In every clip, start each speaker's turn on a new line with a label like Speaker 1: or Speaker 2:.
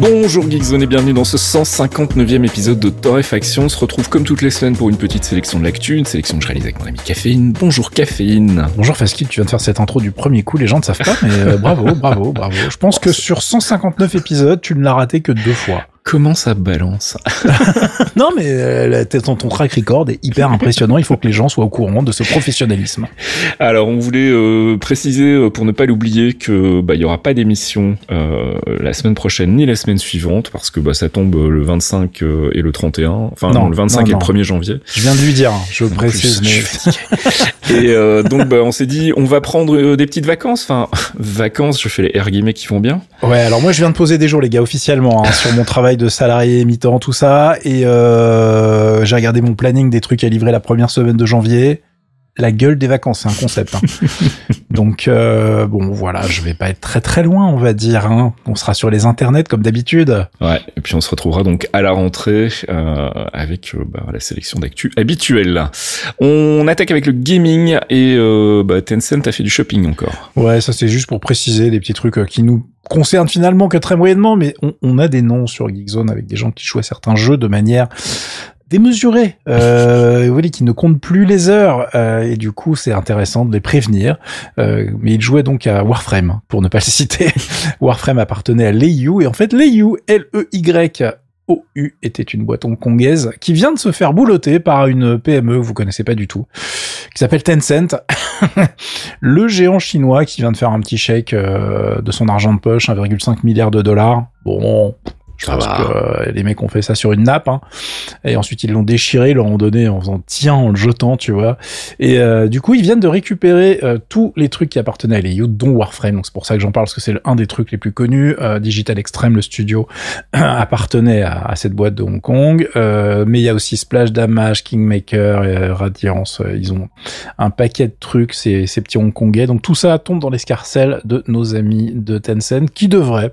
Speaker 1: Bonjour Geekzone et bienvenue dans ce 159e épisode de Torréfaction. On se retrouve comme toutes les semaines pour une petite sélection de l'actu, une sélection que je réalise avec mon ami Caféine. Bonjour Caféine.
Speaker 2: Bonjour Faskil, tu viens de faire cette intro du premier coup, les gens ne savent pas, mais euh, bravo, bravo, bravo. Je pense que sur 159 épisodes, tu ne l'as raté que deux fois.
Speaker 1: Comment ça balance?
Speaker 2: Non, mais euh, ton, ton track record est hyper impressionnant. Il faut que les gens soient au courant de ce professionnalisme.
Speaker 1: Alors, on voulait euh, préciser, euh, pour ne pas l'oublier, que bah, il y aura pas d'émission euh, la semaine prochaine ni la semaine suivante, parce que bah, ça tombe le 25 euh, et le 31. Enfin,
Speaker 2: Non,
Speaker 1: non, le 25
Speaker 2: non,
Speaker 1: et le 1er janvier.
Speaker 2: Je viens de lui dire, hein, je
Speaker 1: plus,
Speaker 2: précise.
Speaker 1: je
Speaker 2: Mais...
Speaker 1: et euh, donc, bah, on s'est dit, on va prendre euh, des petites vacances. Enfin, vacances, je fais les R guillemets qui vont bien.
Speaker 2: Ouais, alors moi je viens de poser des jours, les gars, officiellement, hein, sur mon travail de salarié, mi-temps, tout ça. Et euh, j'ai regardé mon planning des trucs à livrer la première semaine de janvier. La gueule des vacances, c'est un concept. hein. Donc euh, bon, voilà, je vais pas être très très loin, on va dire. Hein. On sera sur les internets comme d'habitude.
Speaker 1: Ouais, et puis on se retrouvera donc à la rentrée euh, avec euh, bah, la sélection d'actu habituelle. On attaque avec le gaming et euh, bah, Tencent a fait du shopping encore.
Speaker 2: Ouais, ça c'est juste pour préciser des petits trucs euh, qui nous concernent finalement que très moyennement, mais on, on a des noms sur Geekzone avec des gens qui jouent à certains jeux de manière démesurée, euh, vous voyez, qui ne comptent plus les heures, euh, et du coup c'est intéressant de les prévenir. Euh, mais ils jouaient donc à Warframe, hein, pour ne pas le citer. Warframe appartenait à Leiyu, et en fait Leiyu, L-E-Y, OU était une boîte hongkongaise qui vient de se faire boulotter par une PME vous connaissez pas du tout, qui s'appelle Tencent. le géant chinois qui vient de faire un petit chèque euh, de son argent de poche, 1,5 milliard de dollars. Bon, je
Speaker 1: Ça
Speaker 2: pense
Speaker 1: va.
Speaker 2: que euh, les mecs ont fait ça sur une nappe. hein. Et ensuite, ils l'ont déchiré, ils leur ont donné en faisant tiens, en le jetant, tu vois. Et euh, du coup, ils viennent de récupérer euh, tous les trucs qui appartenaient à Leiyu, dont Warframe. Donc c'est pour ça que j'en parle, parce que c'est un des trucs les plus connus. Euh, Digital Extreme, le studio, appartenait à, à cette boîte de Hong Kong. Mais il y a aussi Splash Damage, Kingmaker, Radiance. Ils ont un paquet de trucs, ces, ces petits Hongkongais. Donc tout ça tombe dans l'escarcelle de nos amis de Tencent, qui devraient,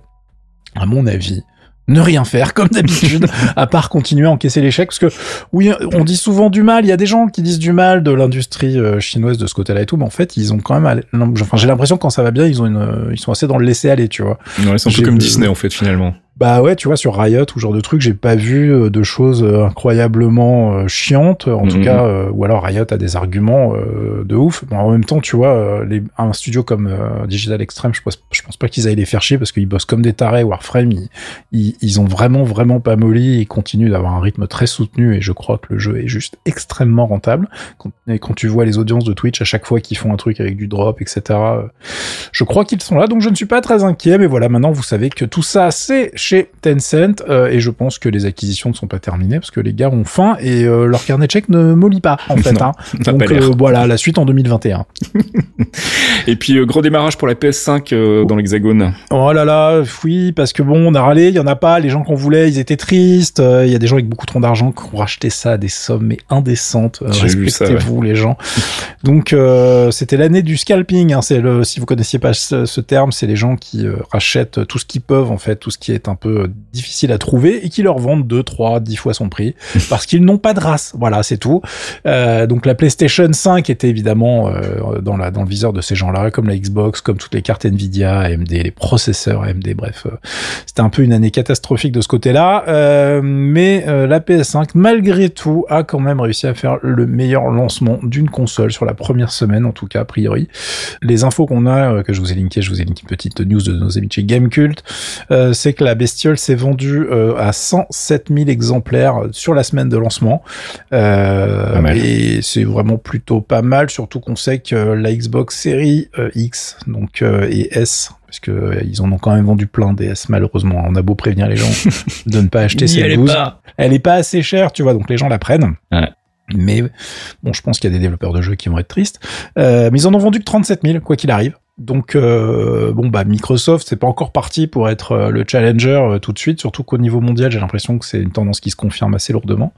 Speaker 2: à mon avis, ne rien faire comme d'habitude, à part continuer à encaisser l'échec. Parce que oui, on dit souvent du mal. Il y a des gens qui disent du mal de l'industrie euh, chinoise de ce côté-là et tout, mais en fait, ils ont quand même. Enfin, j'ai l'impression que quand ça va bien, ils ont une, euh, ils sont assez dans le laisser aller, tu vois.
Speaker 1: Ouais, c'est un peu comme Disney en fait finalement.
Speaker 2: Bah ouais, tu vois, sur Riot ou genre de trucs, j'ai pas vu euh, de choses euh, incroyablement euh, chiantes. En tout
Speaker 1: Mhm.
Speaker 2: cas, euh, ou alors Riot a des arguments euh, de ouf. Mais en même temps, tu vois, les, un studio comme euh, Digital Extreme, je pense, je pense pas qu'ils aillent les faire chier parce qu'ils bossent comme des tarés. Warframe, ils, ils, ils ont vraiment, vraiment pas molli. Ils continuent d'avoir un rythme très soutenu et je crois que le jeu est juste extrêmement rentable. Quand, et quand tu vois les audiences de Twitch à chaque fois qu'ils font un truc avec du drop, etc., je crois qu'ils sont là, donc je ne suis pas très inquiet, mais voilà, maintenant vous savez que tout ça c'est chez Tencent, euh, et je pense que les acquisitions ne sont pas terminées, parce que les gars ont faim, et euh, leur carnet de chèques ne mollit pas, en fait.
Speaker 1: Non,
Speaker 2: hein. Donc euh, voilà, la suite en 2021.
Speaker 1: Et puis gros démarrage pour la PS5 euh, dans l'Hexagone.
Speaker 2: Oh là là, oui, parce que bon, on a râlé, il y en a pas, les gens qu'on voulait, ils étaient tristes, il y a des gens avec beaucoup trop d'argent qui ont racheté ça à des sommes mais indécentes, respectez-vous les gens. Donc c'était l'année du scalping, hein, c'est le, si vous connaissiez pas ce, ce terme, c'est les gens qui rachètent tout ce qu'ils peuvent en fait, tout ce qui est un peu euh, difficile à trouver et qui leur vendent 2, 3, 10 fois son prix parce qu'ils n'ont pas de race, voilà, c'est tout. Euh, donc la PlayStation 5 était évidemment euh, dans, la, dans le viseur de ces gens-là, comme la Xbox, comme toutes les cartes Nvidia, AMD, les processeurs AMD, bref. C'était un peu une année catastrophique de ce côté-là. Mais la PS5, malgré tout, a quand même réussi à faire le meilleur lancement d'une console sur la première semaine, en tout cas, a priori. Les infos qu'on a, que je vous ai linké, je vous ai linké une petite news de nos amis chez Gamecult, euh, c'est que la bestiole s'est vendue euh, à 107 000 exemplaires sur la semaine de lancement. Euh, et c'est vraiment plutôt pas mal, surtout qu'on sait que la Xbox Series euh, X donc euh, et S, parce que euh, ils en ont quand même vendu plein des S malheureusement. On a beau prévenir les gens de ne pas acheter 12.
Speaker 1: pas.
Speaker 2: Elle est pas assez chère, tu vois, donc les gens la prennent.
Speaker 1: Ouais.
Speaker 2: Mais bon, je pense qu'il y a des développeurs de jeux qui vont être tristes. Euh, mais ils en ont vendu que 37 000, quoi qu'il arrive. Donc euh, bon bah Microsoft c'est pas encore parti pour être euh, le challenger euh, tout de suite, surtout qu'au niveau mondial j'ai l'impression que c'est une tendance qui se confirme assez lourdement.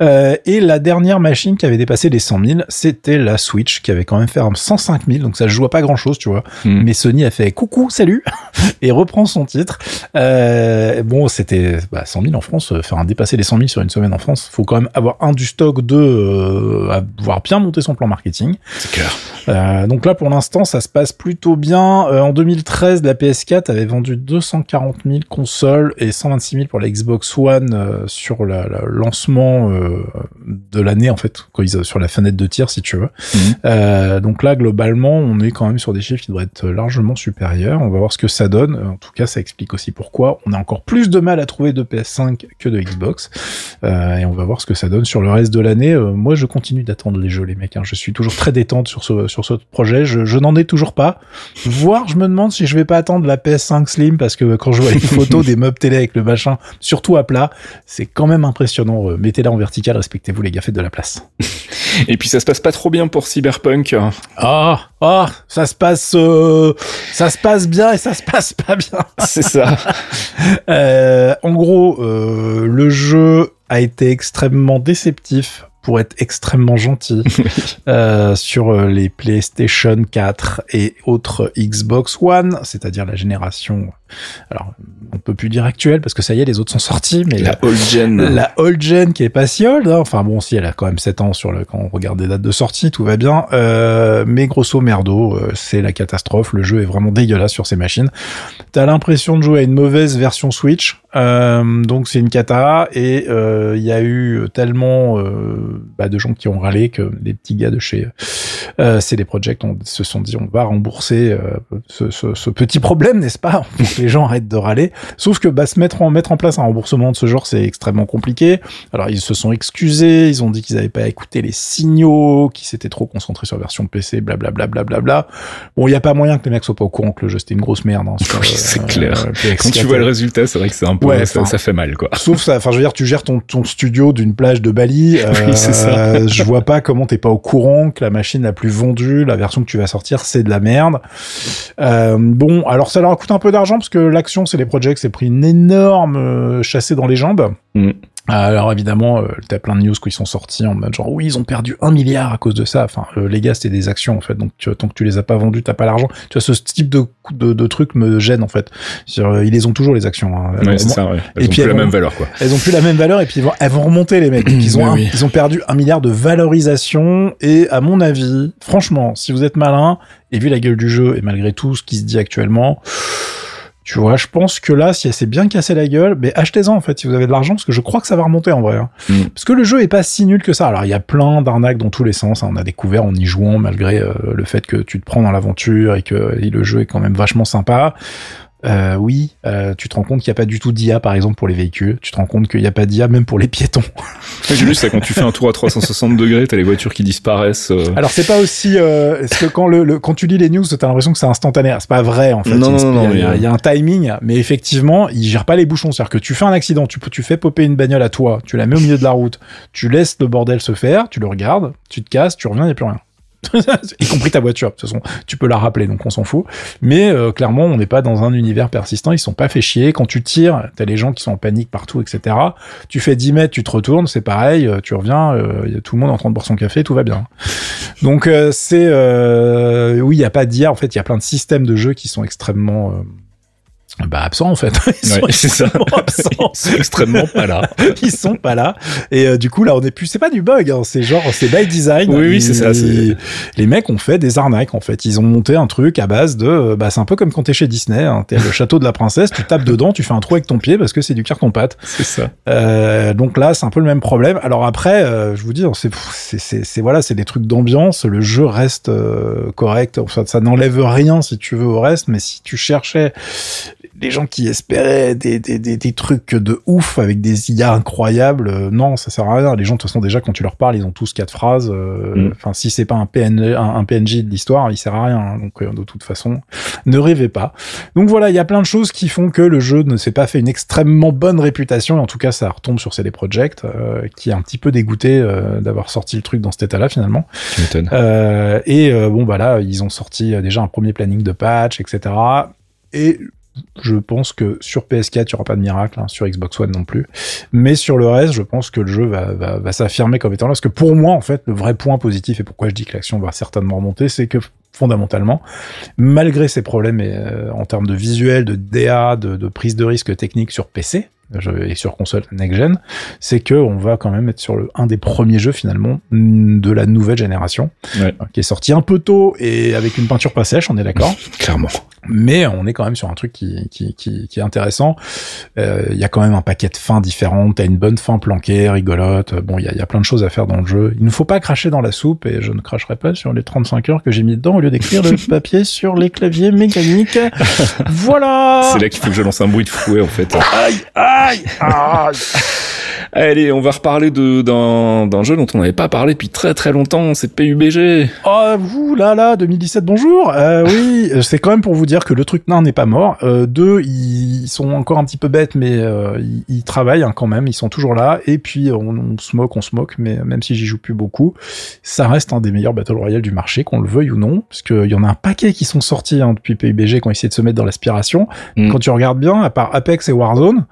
Speaker 2: et la dernière machine qui avait dépassé les 100 000, c'était la Switch qui avait quand même fait 105 000, donc ça joue pas grand chose tu vois. Hmm. Mais Sony a fait coucou salut et reprend son titre. bon c'était bah, 100 000 en France, faire un dépasser les 100 000 sur une semaine en France, faut quand même avoir un du stock, deux avoir bien monté son plan marketing.
Speaker 1: C'est clair.
Speaker 2: donc là pour l'instant ça se passe plus plutôt bien. Euh, en 2013, la PS4 avait vendu 240 000 consoles et 126 000 pour la Xbox One euh, sur le lancement euh, de l'année en fait, quand ils, sur la fenêtre de tir si tu veux. Mhm. donc là, globalement, on est quand même sur des chiffres qui devraient être largement supérieurs. On va voir ce que ça donne. En tout cas, ça explique aussi pourquoi on a encore plus de mal à trouver de PS5 que de Xbox. et on va voir ce que ça donne sur le reste de l'année. moi, je continue d'attendre les jeux, les mecs. Hein. Je suis toujours très détente sur ce sur ce projet. Je, je n'en ai toujours pas. Voire, je me demande si je vais pas attendre la PS5 Slim parce que quand je vois les photos des meubles télé avec le machin, surtout à plat, c'est quand même impressionnant. Euh, mettez-la en vertical, respectez-vous les gars, faites de la place.
Speaker 1: Et puis ça se passe pas trop bien pour Cyberpunk.
Speaker 2: Ah, ah, ça se passe, euh, ça se passe bien et ça se passe pas bien.
Speaker 1: C'est ça.
Speaker 2: euh, en gros, euh, le jeu a été extrêmement déceptif pour être extrêmement gentil euh, sur euh, les PlayStation 4 et autres Xbox One, c'est-à-dire la génération alors on peut plus dire actuelle parce que ça y est les autres sont sortis mais
Speaker 1: la, old gen.
Speaker 2: la old gen qui est pas si old hein. enfin bon si elle a quand même 7 ans sur le quand on regarde les dates de sortie tout va bien. Euh, mais grosso merdo euh, c'est la catastrophe. Le jeu est vraiment dégueulasse sur ces machines. T'as l'impression de jouer à une mauvaise version Switch. Euh, donc c'est une cata. Et euh, il y a eu tellement bah, de gens qui ont râlé que les petits gars de chez c'est des projects on se sont dit on va rembourser ce, ce, ce, petit problème n'est-ce pas les gens arrêtent de râler. Sauf que bah, se mettre en, mettre en place un remboursement de ce genre, c'est extrêmement compliqué. Alors ils se sont excusés, ils ont dit qu'ils n'avaient pas écouté les signaux, qu'ils s'étaient trop concentrés sur la version PC, blablabla. Bla, bla, bla, bon, il n'y a pas moyen que les mecs soient pas au courant que le jeu c'était une grosse merde. Hein,
Speaker 1: c'est clair. Euh, Quand tu vois le résultat, c'est vrai que c'est un peu, ça, fait mal, quoi.
Speaker 2: Sauf ça, enfin, je veux dire, tu gères ton, ton studio d'une plage de Bali. Euh, ça. je vois pas comment t'es pas au courant que la machine la plus vendue, la version que tu vas sortir, c'est de la merde. Euh, bon, alors ça leur coûte un peu d'argent parce que l'action, c'est les projects, c'est pris une énorme euh, chassée dans les jambes. Mm. Alors évidemment, euh, t'as plein de news qui sont sortis en mode genre oui ils ont perdu un milliard à cause de ça. Enfin euh, les gars c'était des actions en fait donc tu, tant que tu les as pas vendues t'as pas l'argent. Tu vois ce type de de, de truc me gêne en fait. Euh, ils les ont toujours les actions. Hein.
Speaker 1: c'est ça. Ouais. Elles et ont puis plus la même valeur quoi.
Speaker 2: Elles ont plus la même valeur et puis elles vont remonter les mecs. ils ont ils ont perdu un milliard de valorisation et à mon avis franchement si vous êtes malin et vu la gueule du jeu et malgré tout ce qui se dit actuellement tu vois, je pense que là, si elle s'est bien cassé la gueule, mais achetez-en en fait si vous avez de l'argent, parce que je crois que ça va remonter en vrai. Hein. Mm. Parce que le jeu est pas si nul que ça. Alors il y a plein d'arnaques dans tous les sens. Hein. On a découvert en y jouant, malgré euh, le fait que tu te prends dans l'aventure et que le jeu est quand même vachement sympa. Euh, oui, euh, tu te rends compte qu'il n'y a pas du tout d'IA, par exemple, pour les véhicules. Tu te rends compte qu'il n'y a pas d'IA même pour les piétons.
Speaker 1: J'ai vu ça quand tu fais un tour à 360 degrés, t'as les voitures qui disparaissent. Euh.
Speaker 2: Alors c'est pas aussi, euh, ce que quand le, quand tu lis les news, t'as l'impression que c'est instantané. C'est pas vrai en fait.
Speaker 1: Non, non, non,
Speaker 2: il, y a, il y, a un timing, mais effectivement, il gère pas les bouchons. C'est-à-dire que tu fais un accident, tu tu fais popper une bagnole à toi, tu la mets au milieu de la route, tu laisses le bordel se faire, tu le regardes, tu te casses, tu reviens, il y a plus rien. y compris ta voiture. Tu peux la rappeler, donc on s'en fout. Mais euh, clairement, on n'est pas dans un univers persistant. Ils sont pas fait chier. Quand tu tires, t'as les gens qui sont en panique partout, etc. Tu fais 10 mètres, tu te retournes, c'est pareil. Euh, tu reviens, euh, y a tout le monde en train de boire son café, tout va bien. Donc c'est oui, il y a pas d'IA. En fait, il y a plein de systèmes de jeu qui sont extrêmement bah absent en fait.
Speaker 1: Ils sont extrêmement absents. Ils sont extrêmement pas là.
Speaker 2: Ils sont pas là. Et euh, du coup là on est plus. C'est pas du bug. Hein. C'est genre c'est by design.
Speaker 1: Oui oui c'est ça.
Speaker 2: Les mecs ont fait des arnaques en fait. Ils ont monté un truc à base de. Euh, bah c'est un peu comme quand t'es chez Disney. Hein. T'es le château de la princesse. Tu tapes dedans. Tu fais un trou avec ton pied parce que c'est du carton pâte.
Speaker 1: C'est ça.
Speaker 2: Euh, donc là c'est un peu le même problème. Alors après euh, je vous dis c'est c'est c'est voilà c'est des trucs d'ambiance. Le jeu reste correct. Enfin, ça n'enlève rien si tu veux au reste. Mais si tu cherchais les gens qui espéraient des, des, des, des, trucs de ouf avec des IA incroyables, euh, non, ça sert à rien. Les gens, de toute façon, déjà, quand tu leur parles, ils ont tous quatre phrases. Euh, mm. Enfin, si c'est pas un, PN, un, PNJ de l'histoire, il sert à rien. Hein. donc, euh, de toute façon, ne rêvez pas. Donc voilà, il y a plein de choses qui font que le jeu ne s'est pas fait une extrêmement bonne réputation. En tout cas, ça retombe sur CD Projekt, qui est un petit peu dégoûté d'avoir sorti le truc dans cet état-là, finalement. et bon, bah là, ils ont sorti déjà un premier planning de patch, etc. Et je pense que sur PS4, il n'y aura pas de miracle, hein, sur Xbox One non plus. Mais sur le reste, je pense que le jeu va, s'affirmer comme étant là. Parce que pour moi, en fait, le vrai point positif, et pourquoi je dis que l'action va certainement remonter, c'est que fondamentalement, malgré ses problèmes euh, en termes de visuel, de DA, de prise de risque technique sur PC, et sur console next-gen, c'est que on va quand même être sur le, un des premiers jeux finalement de la nouvelle génération, qui est sorti un peu tôt et avec une peinture pas sèche, on est d'accord
Speaker 1: Clairement.
Speaker 2: Mais on est quand même sur un truc qui, qui, qui, qui est intéressant. Euh, il y a quand même un paquet de fins différentes. T'as une bonne fin planquée, rigolote. Bon, il y a, y a, plein de choses à faire dans le jeu. Il ne faut pas cracher dans la soupe et je ne cracherai pas sur les 35 heures que j'ai mis dedans au lieu d'écrire le papier sur les claviers mécaniques. voilà.
Speaker 1: C'est là qu'il faut que je lance un bruit de fouet en fait.
Speaker 2: Aïe, aïe, aïe.
Speaker 1: Allez, on va reparler de d'un jeu dont on n'avait pas parlé depuis très très longtemps, c'est PUBG.
Speaker 2: Oh, vous là là, 2017, bonjour. Euh, oui, c'est quand même pour vous dire que le truc non n'est pas mort. Euh, deux, ils sont encore un petit peu bêtes, mais euh, ils, travaillent hein, quand même, ils sont toujours là. Et puis on, on se moque, on se moque, mais même si j'y joue plus beaucoup, ça reste un des meilleurs battle royale du marché, qu'on le veuille ou non, parce qu'il y en a un paquet qui sont sortis hein, depuis PUBG quand ils essaient de se mettre dans l'aspiration. Mm. Quand tu regardes bien, à part Apex et Warzone.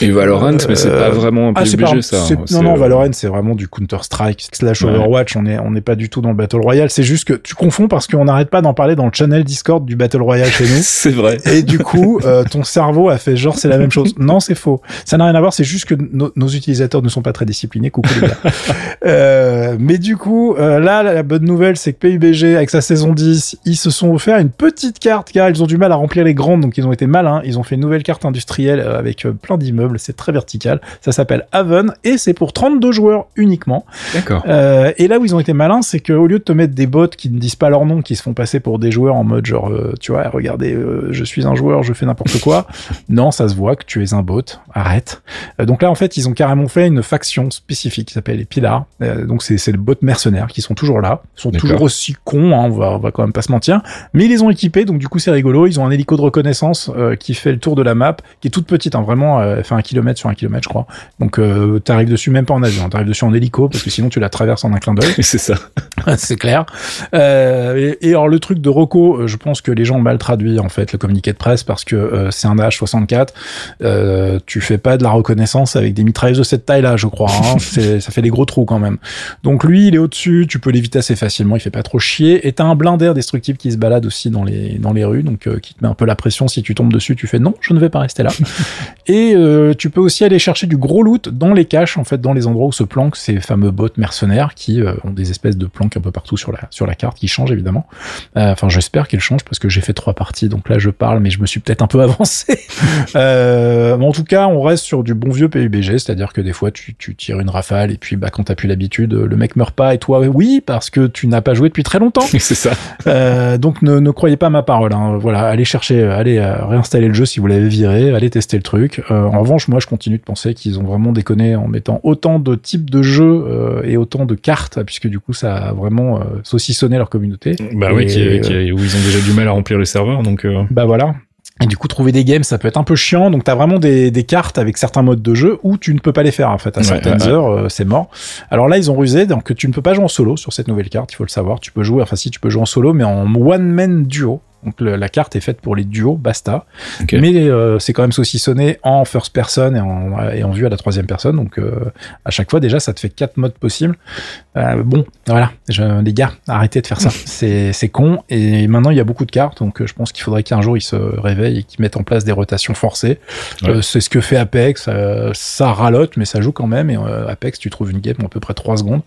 Speaker 1: Et Valorant, mais c'est pas vraiment un Ça.
Speaker 2: Hein. Non, non, Valorant, c'est vraiment du Counter-Strike slash Overwatch. On est, on n'est pas du tout dans le Battle Royale. C'est juste que tu confonds parce qu'on n'arrête pas d'en parler dans le channel Discord du Battle Royale chez nous.
Speaker 1: c'est vrai.
Speaker 2: Et du coup, euh, ton cerveau a fait genre c'est la même chose. Non, c'est faux. Ça n'a rien à voir. C'est juste que nos utilisateurs ne sont pas très disciplinés. Coucou les gars. euh, mais du coup, euh, là, la bonne nouvelle, c'est que PUBG, avec sa saison 10, ils se sont offert une petite carte car ils ont du mal à remplir les grandes, donc ils ont été malins. Ils ont fait une nouvelle carte industrielle euh, avec plein d'immeubles. C'est très vertical. Ça s'appelle Haven et c'est pour 32 joueurs uniquement.
Speaker 1: D'accord.
Speaker 2: Euh, et là où ils ont été malins, c'est qu'au lieu de te mettre des bots qui ne disent pas leur nom, qui se font passer pour des joueurs en mode genre, euh, tu vois, regardez, euh, je suis un joueur, je fais n'importe quoi. non, ça se voit que tu es un bot. Arrête. Donc là, en fait, ils ont carrément fait une faction spécifique qui s'appelle les Pilars. Donc c'est le bot mercenaires qui sont toujours là. Ils sont toujours aussi cons, hein, on va, on va quand même pas se mentir. Mais ils les ont équipés, donc du coup c'est rigolo. Ils ont un hélico de reconnaissance qui fait le tour de la map, qui est toute petite, hein, vraiment, elle fait un kilomètre sur un kilomètre, je crois. Donc t'arrives dessus même pas en avion, t'arrives dessus en hélico parce que sinon tu la traverses en un clin d'œil.
Speaker 1: c'est ça.
Speaker 2: c'est clair. Euh, et, et, alors le truc de Rocco, euh, je pense que les gens ont mal traduit en fait le communiqué de presse parce que euh, c'est un H64. Euh, tu fais pas de la reconnaissance avec des mitrailleuses de cette taille-là, je crois. Hein. ça fait des gros trous quand même. Donc lui, il est au-dessus. Tu peux l'éviter assez facilement. Il fait pas trop chier. Et t'as un blindé destructible qui se balade aussi dans les dans les rues, donc qui te met un peu la pression. Si tu tombes dessus, tu fais non, je ne vais pas rester là. et tu peux aussi aller chercher du gros loot dans les caches, en fait, dans les endroits où se planquent ces fameux bots mercenaires qui ont des espèces de planques un peu partout sur la sur la carte qui changent évidemment. Euh, enfin, j'espère qu'ils changent parce que j'ai fait trois parties, donc là je parle, mais je me suis peut-être un peu avancé. euh, en tout cas, on reste sur du bon vieux PUBG, c'est-à-dire que des fois tu, tu tires une rafale et puis bah quand t'as plus l'habitude, le mec meurt pas et toi oui parce que tu n'as pas joué depuis très longtemps.
Speaker 1: C'est ça.
Speaker 2: Euh, donc ne, ne, croyez pas à ma parole. Hein. Voilà, allez chercher, allez euh, réinstaller le jeu si vous l'avez viré, allez tester le truc. Euh, en revanche, moi je continue de penser qu'ils ont vraiment déconné en mettant autant de types de jeux euh, et autant de cartes, puisque du coup ça a vraiment saucissonné leur communauté.
Speaker 1: Bah oui, qui, qui, où ils ont déjà du mal à remplir le serveur, donc.
Speaker 2: Bah voilà. Et du coup, trouver des games, ça peut être un peu chiant. Donc, t'as vraiment des, des, cartes avec certains modes de jeu où tu ne peux pas les faire. En fait, à certaines ouais, heures, euh, c'est mort. Alors là, ils ont rusé. Donc, tu ne peux pas jouer en solo sur cette nouvelle carte. Il faut le savoir. Tu peux jouer, enfin, si tu peux jouer en solo, mais en one man duo. Donc le, la carte est faite pour les duos, basta.
Speaker 1: Okay.
Speaker 2: Mais euh, c'est quand même saucissonné en first person et en, et en vue à la troisième personne. Donc euh, à chaque fois déjà, ça te fait quatre modes possibles. Euh, bon, voilà, je, les gars, arrêtez de faire ça. c'est con. Et maintenant, il y a beaucoup de cartes. Donc je pense qu'il faudrait qu'un jour ils se réveillent et qu'ils mettent en place des rotations forcées.
Speaker 1: Ouais.
Speaker 2: C'est ce que fait Apex. Ça ralote, mais ça joue quand même. Et Apex, tu trouves une game en à peu près 3 secondes.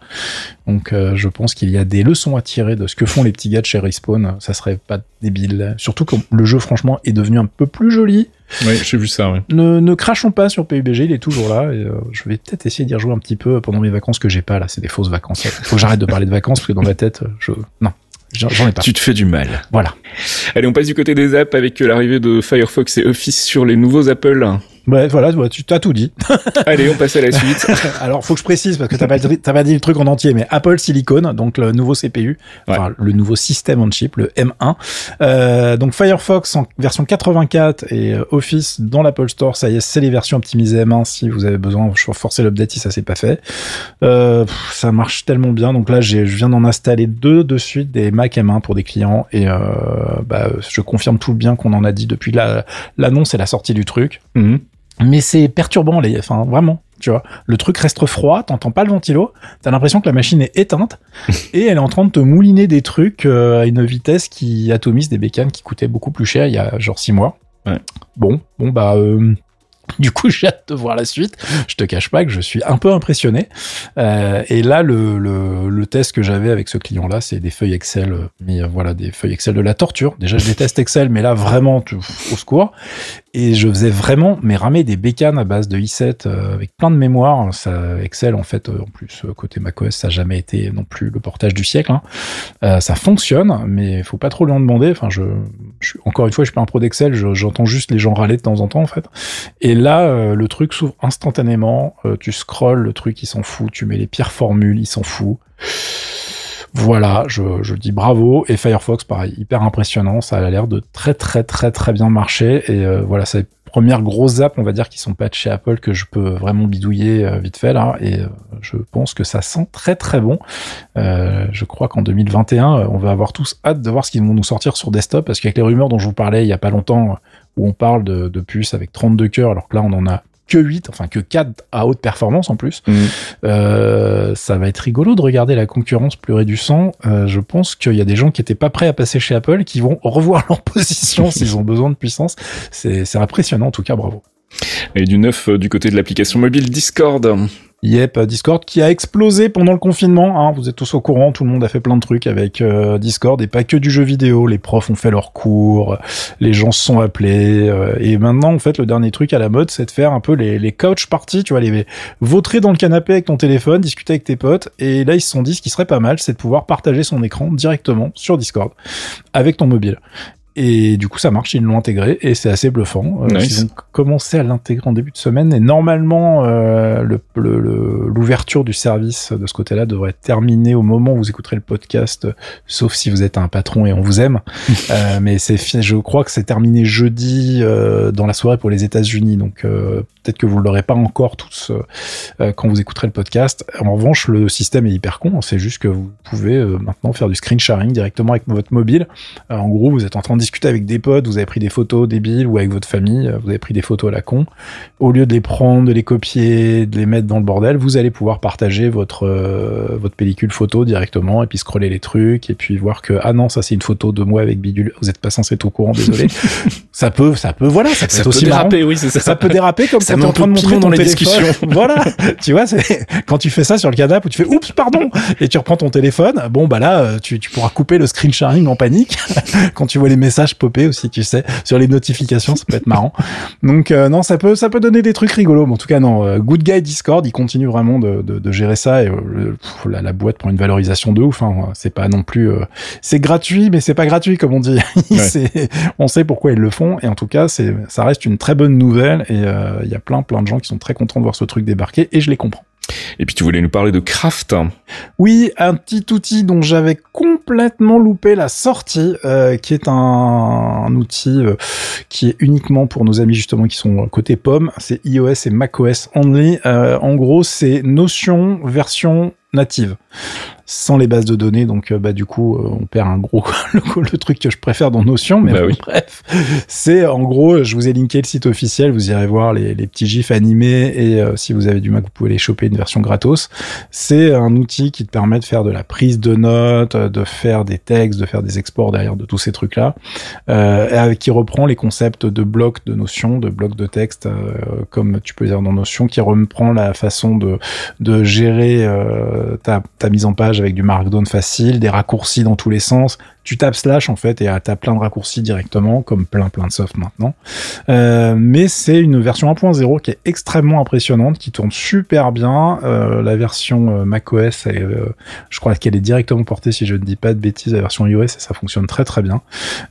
Speaker 2: Donc je pense qu'il y a des leçons à tirer de ce que font les petits gars de chez Respawn. Ça serait pas débile Surtout que le jeu, franchement, est devenu un peu plus joli.
Speaker 1: Oui, j'ai vu ça, oui.
Speaker 2: Ne, ne crachons pas sur PUBG, il est toujours là. Et, euh, je vais peut-être essayer d'y rejouer un petit peu pendant mes vacances que j'ai pas, là. C'est des fausses vacances. Faut que j'arrête de parler de vacances parce que dans ma tête, je. Non. J'en ai pas.
Speaker 1: Tu te fais du mal.
Speaker 2: Voilà.
Speaker 1: Allez, on passe du côté des apps avec l'arrivée de Firefox et Office sur les nouveaux Apple.
Speaker 2: Ouais, voilà, tu as tout dit.
Speaker 1: Allez, on passe à la suite.
Speaker 2: Alors, faut que je précise parce que t'as pas, pas dit le truc en entier, mais Apple Silicon, donc le nouveau CPU, enfin le nouveau système on chip, le M1. Euh, donc Firefox en version 84 et euh, Office dans l'Apple Store, ça y est, c'est les versions optimisées M1 si vous avez besoin. Je forcer l'update si ça s'est pas fait. Euh, ça marche tellement bien. Donc là, je viens d'en installer deux de suite des Mac M1 pour des clients et euh, bah, je confirme tout le bien qu'on en a dit depuis l'annonce et la sortie du truc.
Speaker 1: Mhm
Speaker 2: mais c'est perturbant, les, enfin vraiment, tu vois. Le truc reste froid, t'entends pas le ventilo, t'as l'impression que la machine est éteinte et elle est en train de te mouliner des trucs euh, à une vitesse qui atomise des bécanes qui coûtaient beaucoup plus cher il y a genre six mois.
Speaker 1: Ouais.
Speaker 2: Bon, bon bah euh, du coup, j'ai hâte de voir la suite. Je te cache pas que je suis un peu impressionné. Euh, et là, le, le, le test que j'avais avec ce client-là, c'est des feuilles Excel, mais voilà, des feuilles Excel de la torture. Déjà, je déteste Excel, mais là, vraiment, au secours. Et je faisais vraiment, mais ramer des bécanes à base de i7 euh, avec plein de mémoire. Ça, Excel, en fait, euh, en plus, côté macOS, ça n'a jamais été non plus le portage du siècle. Hein. ça fonctionne, mais faut pas trop lui en demander. Enfin, je, je encore une fois, je suis pas un pro d'Excel, j'entends juste les gens râler de temps en temps, en fait. Et là, euh, le truc s'ouvre instantanément. Euh, tu scrolles, le truc, il s'en fout. Tu mets les pires formules, il s'en fout. Voilà, je, dis bravo. Et Firefox, pareil, hyper impressionnant. Ça a l'air de très, très, très, très bien marcher. Et euh, voilà, c'est les premières grosses apps, on va dire, qui sont pas de chez Apple que je peux vraiment bidouiller vite fait là. Et je pense que ça sent très, très bon. je crois qu'en 2021, on va avoir tous hâte de voir ce qu'ils vont nous sortir sur desktop. Parce qu'avec les rumeurs dont je vous parlais il y a pas longtemps, où on parle de, de puces avec 32 cœurs, alors que là on en a que 8, enfin que 4 à haute performance en plus.
Speaker 1: Mm.
Speaker 2: Euh, ça va être rigolo de regarder la concurrence pleurer du sang. Euh, je pense qu'il y a des gens qui étaient pas prêts à passer chez Apple qui vont revoir leur position s'ils ont besoin de puissance. C'est impressionnant en tout cas, bravo.
Speaker 1: Et du neuf euh, du côté de l'application mobile Discord.
Speaker 2: Yep, Discord qui a explosé pendant le confinement. Hein, vous êtes tous au courant, tout le monde a fait plein de trucs avec euh, Discord et pas que du jeu vidéo. Les profs ont fait leurs cours, les gens se sont appelés. Euh, et maintenant, en fait, le dernier truc à la mode, c'est de faire un peu les, les couch parties, tu vois, les vautrer dans le canapé avec ton téléphone, discuter avec tes potes. Et là, ils se sont dit, ce qui serait pas mal, c'est de pouvoir partager son écran directement sur Discord avec ton mobile. Et du coup, ça marche, ils l'ont intégré et c'est assez bluffant.
Speaker 1: Euh,
Speaker 2: Ils ont commencé à l'intégrer en début de semaine et normalement, euh, l'ouverture du service de ce côté-là devrait être terminée au moment où vous écouterez le podcast, sauf si vous êtes un patron et on vous aime. euh, mais c'est, je crois que c'est terminé jeudi euh, dans la soirée pour les États-Unis, donc euh, peut-être que vous ne l'aurez pas encore tous euh, quand vous écouterez le podcast. En revanche, le système est hyper con. C'est juste que vous pouvez maintenant faire du screen sharing directement avec votre mobile. en gros, vous êtes en train de discuter avec des potes, vous avez pris des photos débiles ou avec votre famille, vous avez pris des photos à la con. Au lieu de les prendre, de les copier, de les mettre dans le bordel, vous allez pouvoir partager votre euh, votre pellicule photo directement et puis scroller les trucs et puis voir que ah non ça c'est une photo de moi avec bidule. Vous êtes pas censé être au courant, désolé. ça peut ça peut voilà ça peut
Speaker 1: ça
Speaker 2: être aussi
Speaker 1: déraper,
Speaker 2: marrant.
Speaker 1: oui c'est ça.
Speaker 2: Ça peut déraper comme
Speaker 1: Ça
Speaker 2: quand t'es en train de montrer
Speaker 1: dans les
Speaker 2: téléphone.
Speaker 1: discussions.
Speaker 2: voilà, tu vois, quand tu fais ça sur le canapé où tu fais oups pardon et tu reprends ton téléphone. Bon bah là euh, tu, tu pourras couper le screen sharing en panique quand tu vois les messages popper aussi tu sais sur les notifications ça peut être marrant. Donc euh, non ça peut ça peut donner des trucs rigolos. Mais en tout cas non euh, Good Guy Discord il continue vraiment de, de, de gérer ça et euh, pff, la, la boîte prend une valorisation de ouf. Hein. C'est pas non plus euh, c'est gratuit mais c'est pas gratuit comme on dit. On sait pourquoi ils le font et en tout cas c'est ça reste une très bonne nouvelle et euh, il y a plein plein de gens qui sont très contents de voir ce truc débarquer et je les comprends.
Speaker 1: Et puis tu voulais nous parler de Craft.
Speaker 2: Oui, un petit outil dont j'avais complètement loupé la sortie, euh, qui est un, outil euh, qui est uniquement pour nos amis justement qui sont côté pomme. C'est iOS et macOS only. Euh, en gros, c'est Notion version native sans les bases de données donc euh, bah du coup euh, on perd un gros le, le truc que je préfère dans Notion mais
Speaker 1: Bah
Speaker 2: bon,
Speaker 1: oui.
Speaker 2: bref c'est en gros je vous ai linké le site officiel vous irez voir les, les petits gifs animés et euh, si vous avez du Mac vous pouvez les choper une version gratos c'est un outil qui te permet de faire de la prise de notes, de faire des textes, de faire des exports derrière de tous ces trucs-là, euh, qui reprend les concepts de blocs de notions, de blocs de texte, euh, comme tu peux dire dans Notion, qui reprend la façon de, de gérer ta, mise en page avec du markdown facile, des raccourcis dans tous les sens. Tu tapes slash en fait et t'as plein de raccourcis directement, comme plein plein de soft maintenant. Euh, mais c'est une version 1.0 qui est extrêmement impressionnante, qui tourne super bien. Euh, la version macOS, je crois qu'elle est directement portée, si je ne dis pas de bêtises, la version iOS et ça fonctionne très très bien.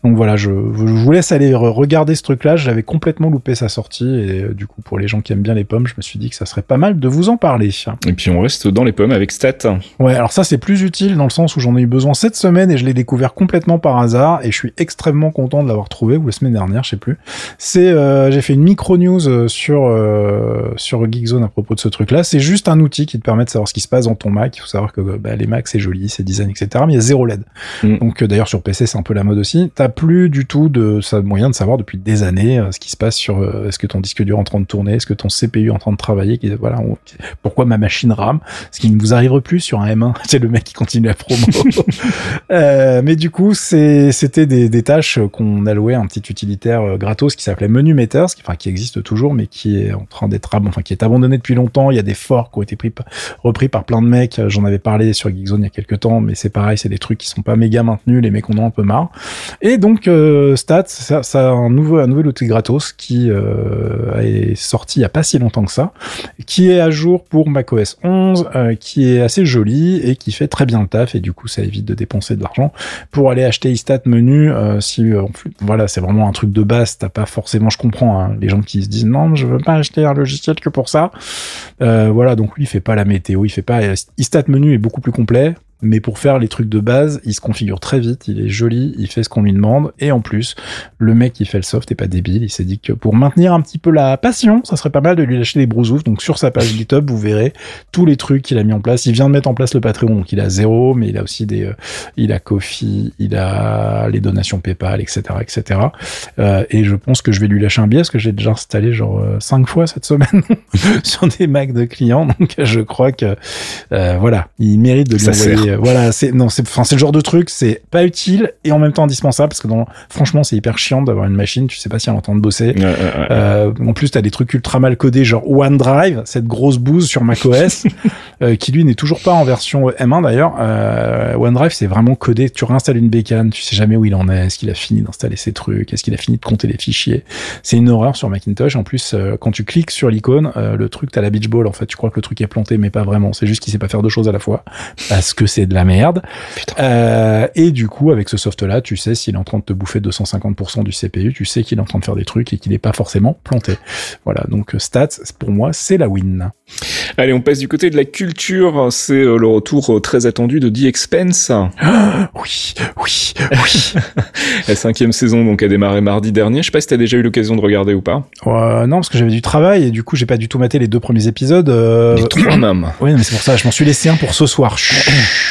Speaker 2: Donc voilà, je, je vous laisse aller regarder ce truc-là. J'avais complètement loupé sa sortie et du coup pour les gens qui aiment bien les pommes, je me suis dit que ça serait pas mal de vous en parler.
Speaker 1: Et puis on reste dans les pommes avec Stat.
Speaker 2: Ouais, alors ça c'est plus utile dans le sens où j'en ai eu besoin cette semaine et je l'ai découvert complètement par hasard et je suis extrêmement content de l'avoir trouvé ou la semaine dernière, je sais plus. C'est euh, j'ai fait une micro news euh, sur euh, sur Geekzone à propos de ce truc-là. C'est juste un outil qui te permet de savoir ce qui se passe dans ton Mac. Il faut savoir que bah, les Macs c'est joli, c'est design, etc. Mais il y a zéro LED. Mm. Donc d'ailleurs sur PC c'est un peu la mode aussi. T'as plus du tout de ça moyen de savoir depuis des années ce qui se passe sur est-ce que ton disque dur est en train de tourner, est-ce que ton CPU est en train de travailler, voilà, pourquoi ma machine rame, ce qui ne vous arrive plus sur un M1. C'est le mec qui continue la promo. euh, mais du coup, c'était des, tâches qu'on allouait à un petit utilitaire euh, gratos qui s'appelait Menu Meters, qui, enfin, qui existe toujours, mais qui est en train d'être, enfin, abandonné depuis longtemps. Il y a des forks qui ont été pris, repris par plein de mecs. J'en avais parlé sur Geekzone il y a quelques temps, mais c'est pareil, c'est des trucs qui sont pas méga maintenus. Les mecs en ont un peu marre. Et donc, euh, Stats, ça, a un nouvel outil gratos qui euh, est sorti il y a pas si longtemps que ça, qui est à jour pour macOS 11, euh, qui est assez joli et qui fait très bien le taf et du coup ça évite de dépenser de l'argent pour aller acheter iStat menu. Euh, si euh, voilà, c'est vraiment un truc de base, t'as pas forcément, je comprends, hein, les gens qui se disent non, je veux pas acheter un logiciel que pour ça. voilà, donc lui il fait pas la météo, il fait pas iStat menu est beaucoup plus complet mais pour faire les trucs de base, il se configure très vite, il est joli, il fait ce qu'on lui demande, et en plus, le mec qui fait le soft est pas débile, il s'est dit que pour maintenir un petit peu la passion, ça serait pas mal de lui lâcher des brousoufs, donc sur sa page GitHub, vous verrez tous les trucs qu'il a mis en place, il vient de mettre en place le Patreon, donc il a zéro, mais il a aussi des, euh, il a Kofi, il a les donations PayPal, etc., etc., euh, et je pense que je vais lui lâcher un billet, parce que j'ai déjà installé genre euh, cinq fois cette semaine sur des Macs de clients, donc je crois que, euh, voilà, il mérite de lui envoyer euh, voilà, c'est non, c'est enfin c'est le genre de truc, c'est pas utile et en même temps indispensable parce que dans, franchement, c'est hyper chiant d'avoir une machine, tu sais pas si elle est en train de bosser. Euh, en plus, t'as des trucs ultra mal codés, genre OneDrive, cette grosse bouse sur macOS, euh, qui lui n'est toujours pas en version M1 d'ailleurs. Euh, OneDrive, c'est vraiment codé. Tu réinstalles une bécane, tu sais jamais où il en est, est-ce qu'il a fini d'installer ses trucs, est-ce qu'il a fini de compter les fichiers. C'est une horreur sur Macintosh. En plus, quand tu cliques sur l'icône, le truc, t'as la beach ball. En fait, tu crois que le truc est planté, mais pas vraiment. C'est juste qu'il sait pas faire deux choses à la fois parce que c'est de la merde. Euh, et du coup, avec ce soft-là, tu sais s'il est en train de te bouffer 250% du CPU, tu sais qu'il est en train de faire des trucs et qu'il n'est pas forcément planté. Voilà, donc euh, stats, pour moi, c'est la win.
Speaker 1: Allez, on passe du côté de la culture. C'est euh, le retour très attendu de The Expense.
Speaker 2: oui, oui, oui.
Speaker 1: la cinquième saison donc a démarré mardi dernier. Je sais pas si t'as déjà eu l'occasion de regarder ou pas.
Speaker 2: non, parce que j'avais du travail et du coup j'ai pas du tout maté les deux premiers épisodes.
Speaker 1: Les trois même.
Speaker 2: Oui, mais c'est pour ça. Je m'en suis laissé un pour ce soir.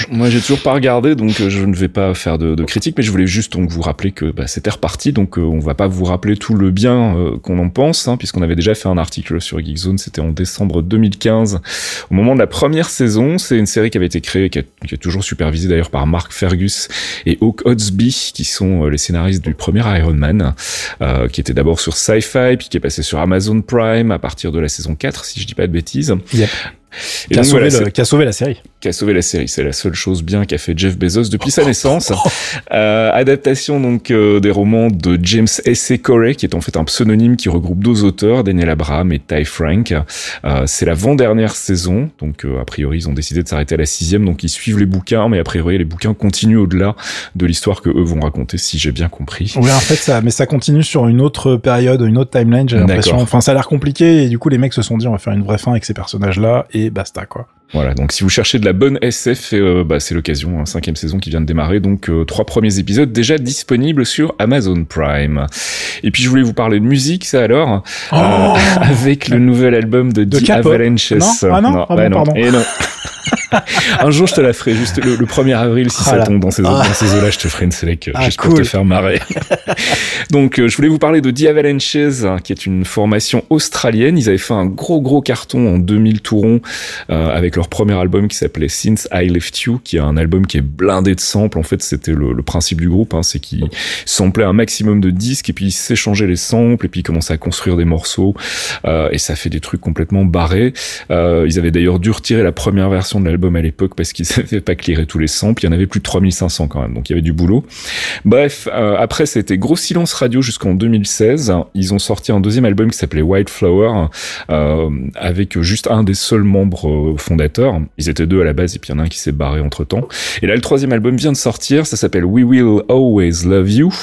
Speaker 1: Moi, j'ai toujours pas regardé, donc euh, je ne vais pas faire de, de critique, mais je voulais juste donc vous rappeler que bah, c'était reparti, donc euh, on va pas vous rappeler tout le bien euh, qu'on en pense, hein, puisqu'on avait déjà fait un article sur Geekzone, c'était en décembre 2015, au moment de la première saison. C'est une série qui avait été créée, qui, est toujours supervisée d'ailleurs par Mark Fergus et Hawk Odsby, qui sont les scénaristes du premier Iron Man, qui était d'abord sur Sci-Fi, puis qui est passé sur Amazon Prime à partir de la saison 4, si je dis pas de bêtises.
Speaker 2: qui, a sauvé qui, a sauvé la série.
Speaker 1: Qui a sauvé la série. C'est la seule chose bien qu'a fait Jeff Bezos depuis sa naissance. Euh, adaptation donc euh, des romans de James S. Corey, qui est en fait un pseudonyme qui regroupe deux auteurs, Daniel Abraham et Ty Frank. Euh, c'est l'avant-dernière saison, donc euh, a priori ils ont décidé de s'arrêter à la sixième, donc ils suivent les bouquins, mais a priori les bouquins continuent au-delà de l'histoire que eux vont raconter, si j'ai bien compris.
Speaker 2: Oui, en fait, ça, mais ça continue sur une autre période, une autre timeline. J'ai l'impression. Enfin, ça a l'air compliqué et du coup les mecs se sont dit on va faire une vraie fin avec ces personnages-là et basta quoi.
Speaker 1: Voilà, donc si vous cherchez de la bonne SF, euh, bah, c'est l'occasion, hein, cinquième saison qui vient de démarrer, donc euh, trois premiers épisodes déjà disponibles sur Amazon Prime. Et puis je voulais vous parler de musique, ça alors,
Speaker 2: oh
Speaker 1: euh, avec le nouvel album de,
Speaker 2: de
Speaker 1: The Avalanches.
Speaker 2: Non, ah non, non, ah bon, pardon.
Speaker 1: Et non. un jour, je te la ferai, juste le, le 1er avril, si ça tombe dans ces, ah. dans ces eaux-là, je te ferai une sélection
Speaker 2: ah, cool.
Speaker 1: pour te faire marrer. Donc, euh, je voulais vous parler de The Avalanches, hein, qui est une formation australienne. Ils avaient fait un gros, gros carton en 2000 tourons euh, avec leur premier album qui s'appelait Since I Left You, qui est un album qui est blindé de samples. En fait, c'était le, le, principe du groupe, hein, c'est qu'ils samplaient un maximum de disques et puis ils s'échangeaient les samples et puis ils commençaient à construire des morceaux euh, et ça fait des trucs complètement barrés. Euh, ils avaient d'ailleurs dû retirer la première version de l'album à l'époque parce qu'ils savaient pas clearer tous les samples. Il y en avait plus de 3500 quand même, donc il y avait du boulot. Bref, euh, après c'était gros silence radio jusqu'en 2016. Ils ont sorti un deuxième album qui s'appelait White Flower euh, avec juste un des seuls membres euh, fondateurs. Ils étaient deux à la base et puis il y en a un qui s'est barré entre temps. Et là le troisième album vient de sortir, ça s'appelle We Will Always Love You.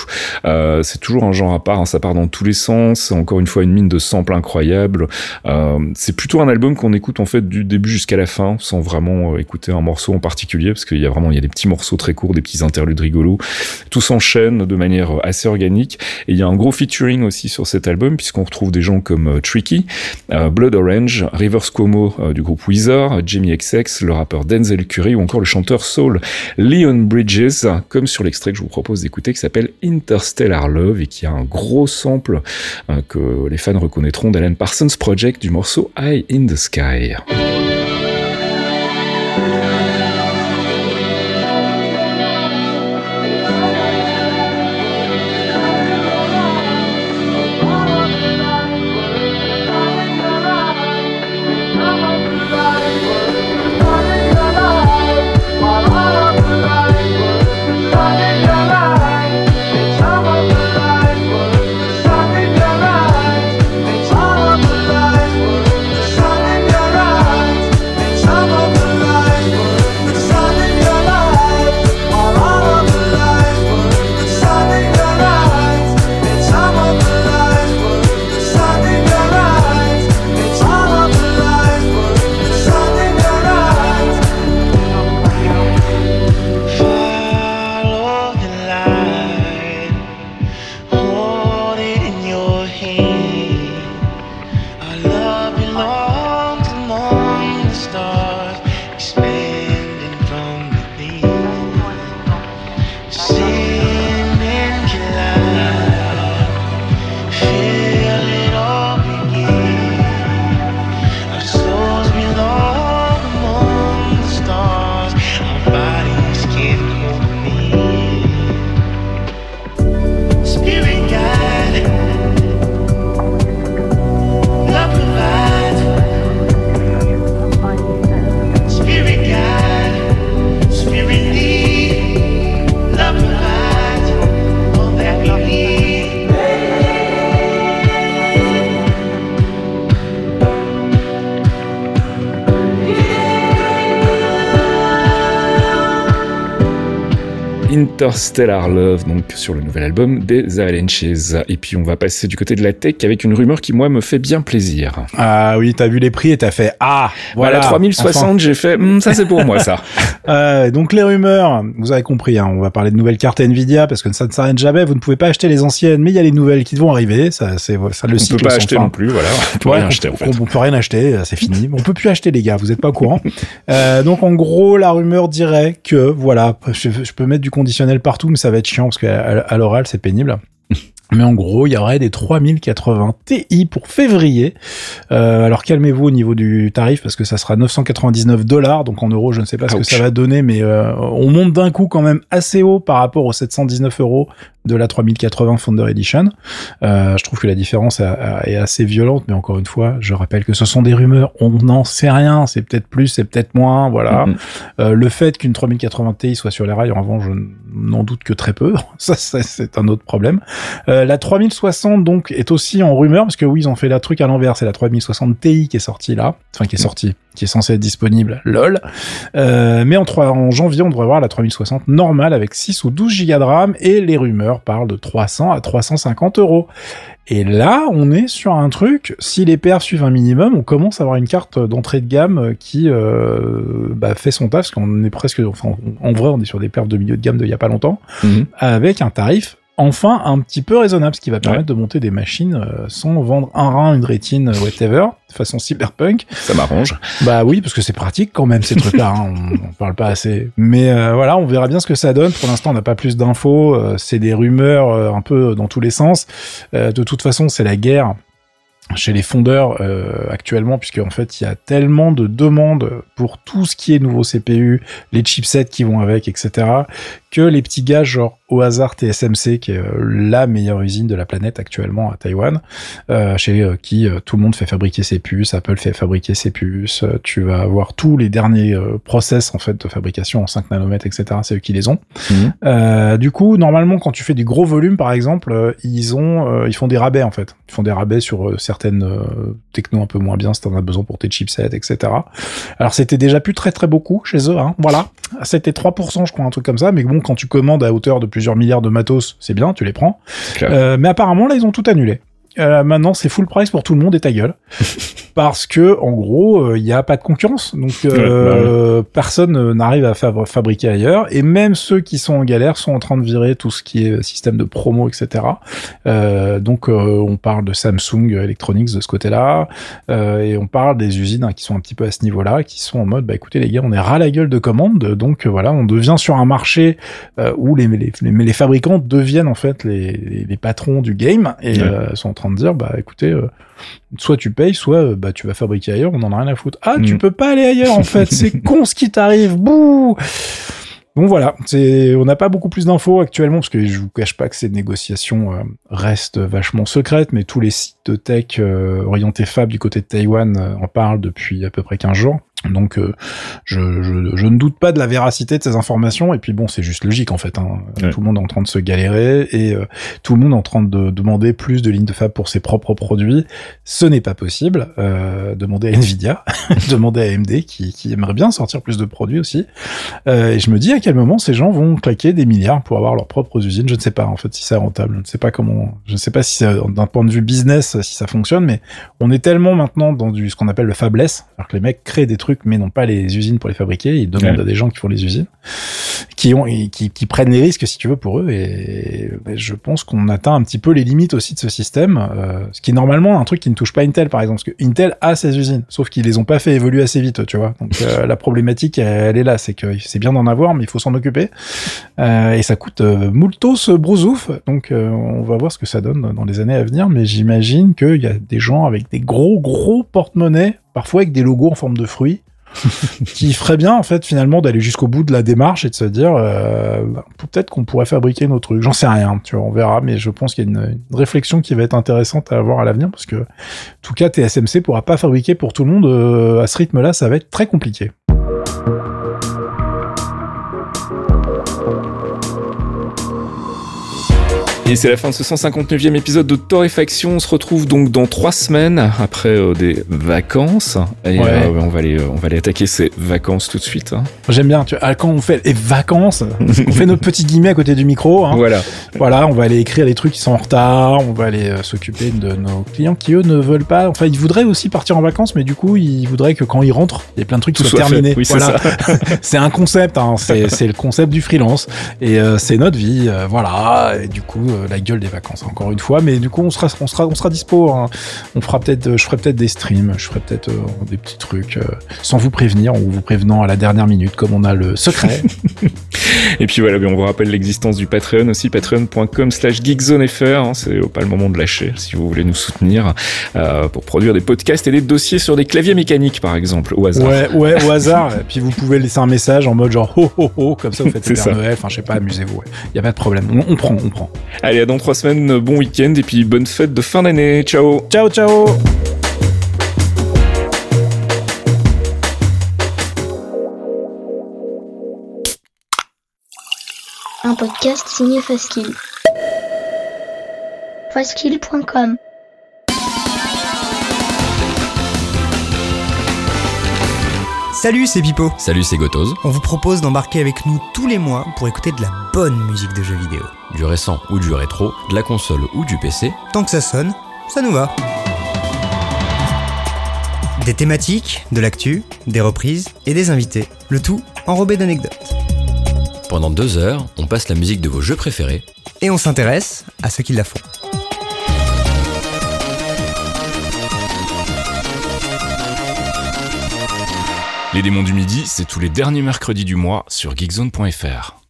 Speaker 1: Euh, c'est toujours un genre à part, hein. ça part dans tous les sens. Encore une fois une mine de samples incroyable. Euh, c'est plutôt un album qu'on écoute en fait du début jusqu'à la fin sans vraiment euh, écouter un morceau en particulier parce qu'il y a vraiment il y a des petits morceaux très courts, des petits interludes rigolos. Tout s'enchaîne de manière assez organique et il y a un gros featuring aussi sur cet album puisqu'on retrouve des gens comme Tricky, Blood Orange, Rivers Cuomo du groupe Weezer, Jamie XX, le rappeur Denzel Curry ou encore le chanteur soul Leon Bridges, comme sur l'extrait que je vous propose d'écouter qui s'appelle Interstellar Love et qui a un gros sample euh, que les fans reconnaîtront d'Alan Parsons Project du morceau Eye in the Sky. Thank you. Interstellar Love, donc sur le nouvel album des Avalanches. Et puis on va passer du côté de la tech avec une rumeur qui moi me fait bien plaisir.
Speaker 2: Ah oui, t'as vu les prix et t'as fait ah
Speaker 1: voilà. 3060, j'ai fait hmm, ça c'est pour moi ça.
Speaker 2: euh, donc les rumeurs, vous avez compris, hein, on va parler de nouvelles cartes Nvidia parce que ça ne s'arrête jamais. Vous ne pouvez pas acheter les anciennes, mais il y a les nouvelles qui vont arriver. Ça c'est ça le
Speaker 1: cycle. On peut pas acheter non plus, voilà.
Speaker 2: On peut rien acheter en fait. On, peut rien acheter, c'est fini. on peut plus acheter les gars, vous êtes pas au courant. euh, donc en gros la rumeur dirait que voilà, je, je peux mettre du conditionnel partout, mais ça va être chiant parce qu'à à, l'oral, c'est pénible. Mais en gros, il y aurait des 3080 Ti pour février. Euh, alors calmez-vous au niveau du tarif parce que ça sera 999 dollars. Donc en euros, je ne sais pas ce que ça va donner, mais euh, on monte d'un coup quand même assez haut par rapport aux 719 euros de la 3080 Founder Edition. Euh, je trouve que la différence est assez violente, mais encore une fois, je rappelle que ce sont des rumeurs, on n'en sait rien, c'est peut-être plus, c'est peut-être moins, voilà. Euh, le fait qu'une 3080 Ti soit sur les rails, en revanche, je n'en doute que très peu, ça, c'est un autre problème. Euh, la 3060 donc est aussi en rumeur, parce que oui, ils ont fait la truc à l'envers, c'est la 3060 Ti qui est sortie là, enfin qui est sortie, qui est censée être disponible, lol. Euh, mais en, 3, en janvier, on devrait voir la 3060 normale avec 6 ou 12 Go de RAM, et les rumeurs parle de 300 à 350 euros. Et là, on est sur un truc, si les paires suivent un minimum, on commence à avoir une carte d'entrée de gamme qui euh, bah, fait son taf, parce qu'on est presque, enfin, en vrai, on est sur des paires de milieu de gamme de il y a pas longtemps, mhm. avec un tarif enfin un petit peu raisonnable, ce qui va permettre de monter des machines euh, sans vendre un rein, une rétine, euh, whatever, de façon cyberpunk.
Speaker 1: Ça m'arrange.
Speaker 2: Bah oui, parce que c'est pratique quand même ces trucs-là. Hein, on, parle pas assez. Mais euh, voilà, on verra bien ce que ça donne. Pour l'instant, on n'a pas plus d'infos. c'est des rumeurs un peu dans tous les sens. de toute façon, c'est la guerre chez les fondeurs euh, actuellement, puisque en fait il y a tellement de demandes pour tout ce qui est nouveau CPU, les chipsets qui vont avec, etc., que les petits gars genre au hasard TSMC, qui est euh, la meilleure usine de la planète actuellement à Taïwan, euh, chez qui tout le monde fait fabriquer ses puces, Apple fait fabriquer ses puces, tu vas avoir tous les derniers process en fait de fabrication en 5 nanomètres, etc. C'est eux qui les ont. Mhm. du coup, normalement, quand tu fais du gros volume, par exemple, ils ont, ils font des rabais en fait. Ils font des rabais sur certaines techno un peu moins bien si t'en as besoin pour tes chipsets, etc. Alors c'était déjà plus très très beaucoup chez eux, hein. voilà. C'était 3% je crois, un truc comme ça, mais bon, quand tu commandes à hauteur de plusieurs milliards de matos, c'est bien, tu les prends. Euh, mais apparemment, là, ils ont tout annulé. Euh, maintenant, c'est full price pour tout le monde et ta gueule. Parce que, en gros, il euh, n'y a pas de concurrence. Donc, euh, bah personne n'arrive à fabriquer ailleurs. Et même ceux qui sont en galère sont en train de virer tout ce qui est système de promo, etc. donc, on parle de Samsung Electronics de ce côté-là. et on parle des usines hein, qui sont un petit peu à ce niveau-là, qui sont en mode, bah écoutez les gars, on est ras la gueule de commandes. Donc, voilà, on devient sur un marché où les, les, les, fabricants deviennent en fait les, les, patrons du game et sont en train de dire bah écoutez euh, soit tu payes soit euh, bah tu vas fabriquer ailleurs on en a rien à foutre. Ah tu mm. peux pas aller ailleurs en fait. C'est con ce qui t'arrive. Bouh. Donc voilà, c'est, on n'a pas beaucoup plus d'infos actuellement parce que je vous cache pas que ces négociations euh, restent vachement secrètes, mais tous les sites de tech orientés fab du côté de Taïwan en parlent depuis à peu près 15 jours. Donc euh, je, je, je, ne doute pas de la véracité de ces informations. Et puis bon c'est juste logique en fait hein. tout le monde est en train de se galérer et euh, tout le monde est en train de demander plus de lignes de fab pour ses propres produits. Ce n'est pas possible. Euh, demandez à Nvidia demandez à AMD qui, qui aimerait bien sortir plus de produits aussi. Euh, et je me dis à quel moment ces gens vont claquer des milliards pour avoir leurs propres usines. Je ne sais pas en fait si c'est rentable. Je ne sais pas comment je ne sais pas si c'est d'un point de vue business si ça fonctionne mais on est tellement maintenant dans du ce qu'on appelle le fabless. Alors que les mecs créent des trucs mais n'ont pas les usines pour les fabriquer. Ils demandent à des gens qui font les usines, qui ont, qui, qui prennent les risques si tu veux pour eux. Et, je pense qu'on atteint un petit peu les limites aussi de ce système, euh, ce qui est normalement un truc qui ne touche pas Intel par exemple, parce que Intel a ses usines, sauf qu'ils les ont pas fait évoluer assez vite, tu vois. Donc euh, la problématique, elle, est là, c'est que c'est bien d'en avoir, mais il faut s'en occuper. Euh, et ça coûte moultos brousouf. Donc on va voir ce que ça donne dans les années à venir, mais j'imagine qu'il y a des gens avec des gros gros porte-monnaies parfois avec des logos en forme de fruits, qui ferait bien en fait finalement d'aller jusqu'au bout de la démarche et de se dire euh, bah, peut-être qu'on pourrait fabriquer nos trucs. J'en sais rien, tu vois, on verra, mais je pense qu'il y a une, réflexion qui va être intéressante à avoir à l'avenir parce que en tout cas TSMC pourra pas fabriquer pour tout le monde euh, à ce rythme-là, ça va être très compliqué.
Speaker 1: Et c'est la fin de ce 159e épisode de Torréfaction. On se retrouve donc dans trois semaines après euh, des vacances. Et euh, on, va aller, on va aller attaquer ces vacances tout de suite. Hein.
Speaker 2: J'aime bien. Tu vois, quand on fait les vacances, on fait nos petits guillemets à côté du micro. Hein.
Speaker 1: Voilà.
Speaker 2: Voilà, on va aller écrire les trucs qui sont en retard. On va aller euh, s'occuper de nos clients qui, eux, ne veulent pas. Enfin, ils voudraient aussi partir en vacances, mais du coup, ils voudraient que quand ils rentrent, il y ait plein de trucs qui soient terminés.
Speaker 1: Oui, voilà.
Speaker 2: c'est un concept. Hein. C'est le concept du freelance. Et c'est notre vie. voilà. Et du coup, la gueule des vacances, encore une fois. Mais du coup, on sera, on sera, on sera dispo. Hein. On fera peut-être, je ferai peut-être des streams, je ferai peut-être euh, des petits trucs euh, sans vous prévenir ou vous prévenant à la dernière minute, comme on a le secret.
Speaker 1: Et puis voilà, on vous rappelle l'existence du Patreon aussi, patreon.com/slash geekzonefr. Hein, c'est pas le moment de lâcher si vous voulez nous soutenir euh, pour produire des podcasts et des dossiers sur des claviers mécaniques, par exemple, au hasard.
Speaker 2: Ouais, ouais, au hasard. Et puis vous pouvez laisser un message en mode genre ho ho ho, comme ça vous faites le Père Noël. Enfin, je sais pas, amusez-vous. Il y a pas de problème. On, on prend, on prend.
Speaker 1: Allez, à dans trois semaines, bon week-end et puis bonne fête de fin d'année. Ciao.
Speaker 2: Ciao, ciao.
Speaker 3: Un podcast signé Faskill. Faskill.com
Speaker 4: Salut, c'est Pipo.
Speaker 5: Salut, c'est Gotoz.
Speaker 4: On vous propose d'embarquer avec nous tous les mois pour écouter de la bonne musique de jeux vidéo.
Speaker 5: Du récent ou du rétro, de la console ou du PC.
Speaker 4: Tant que ça sonne, ça nous va. Des thématiques, de l'actu, des reprises et des invités. Le tout enrobé d'anecdotes.
Speaker 5: Pendant deux heures, on passe la musique de vos jeux préférés.
Speaker 4: Et on s'intéresse à ceux qui la font.
Speaker 1: Les démons du midi, c'est tous les derniers mercredis du mois sur geekzone.fr.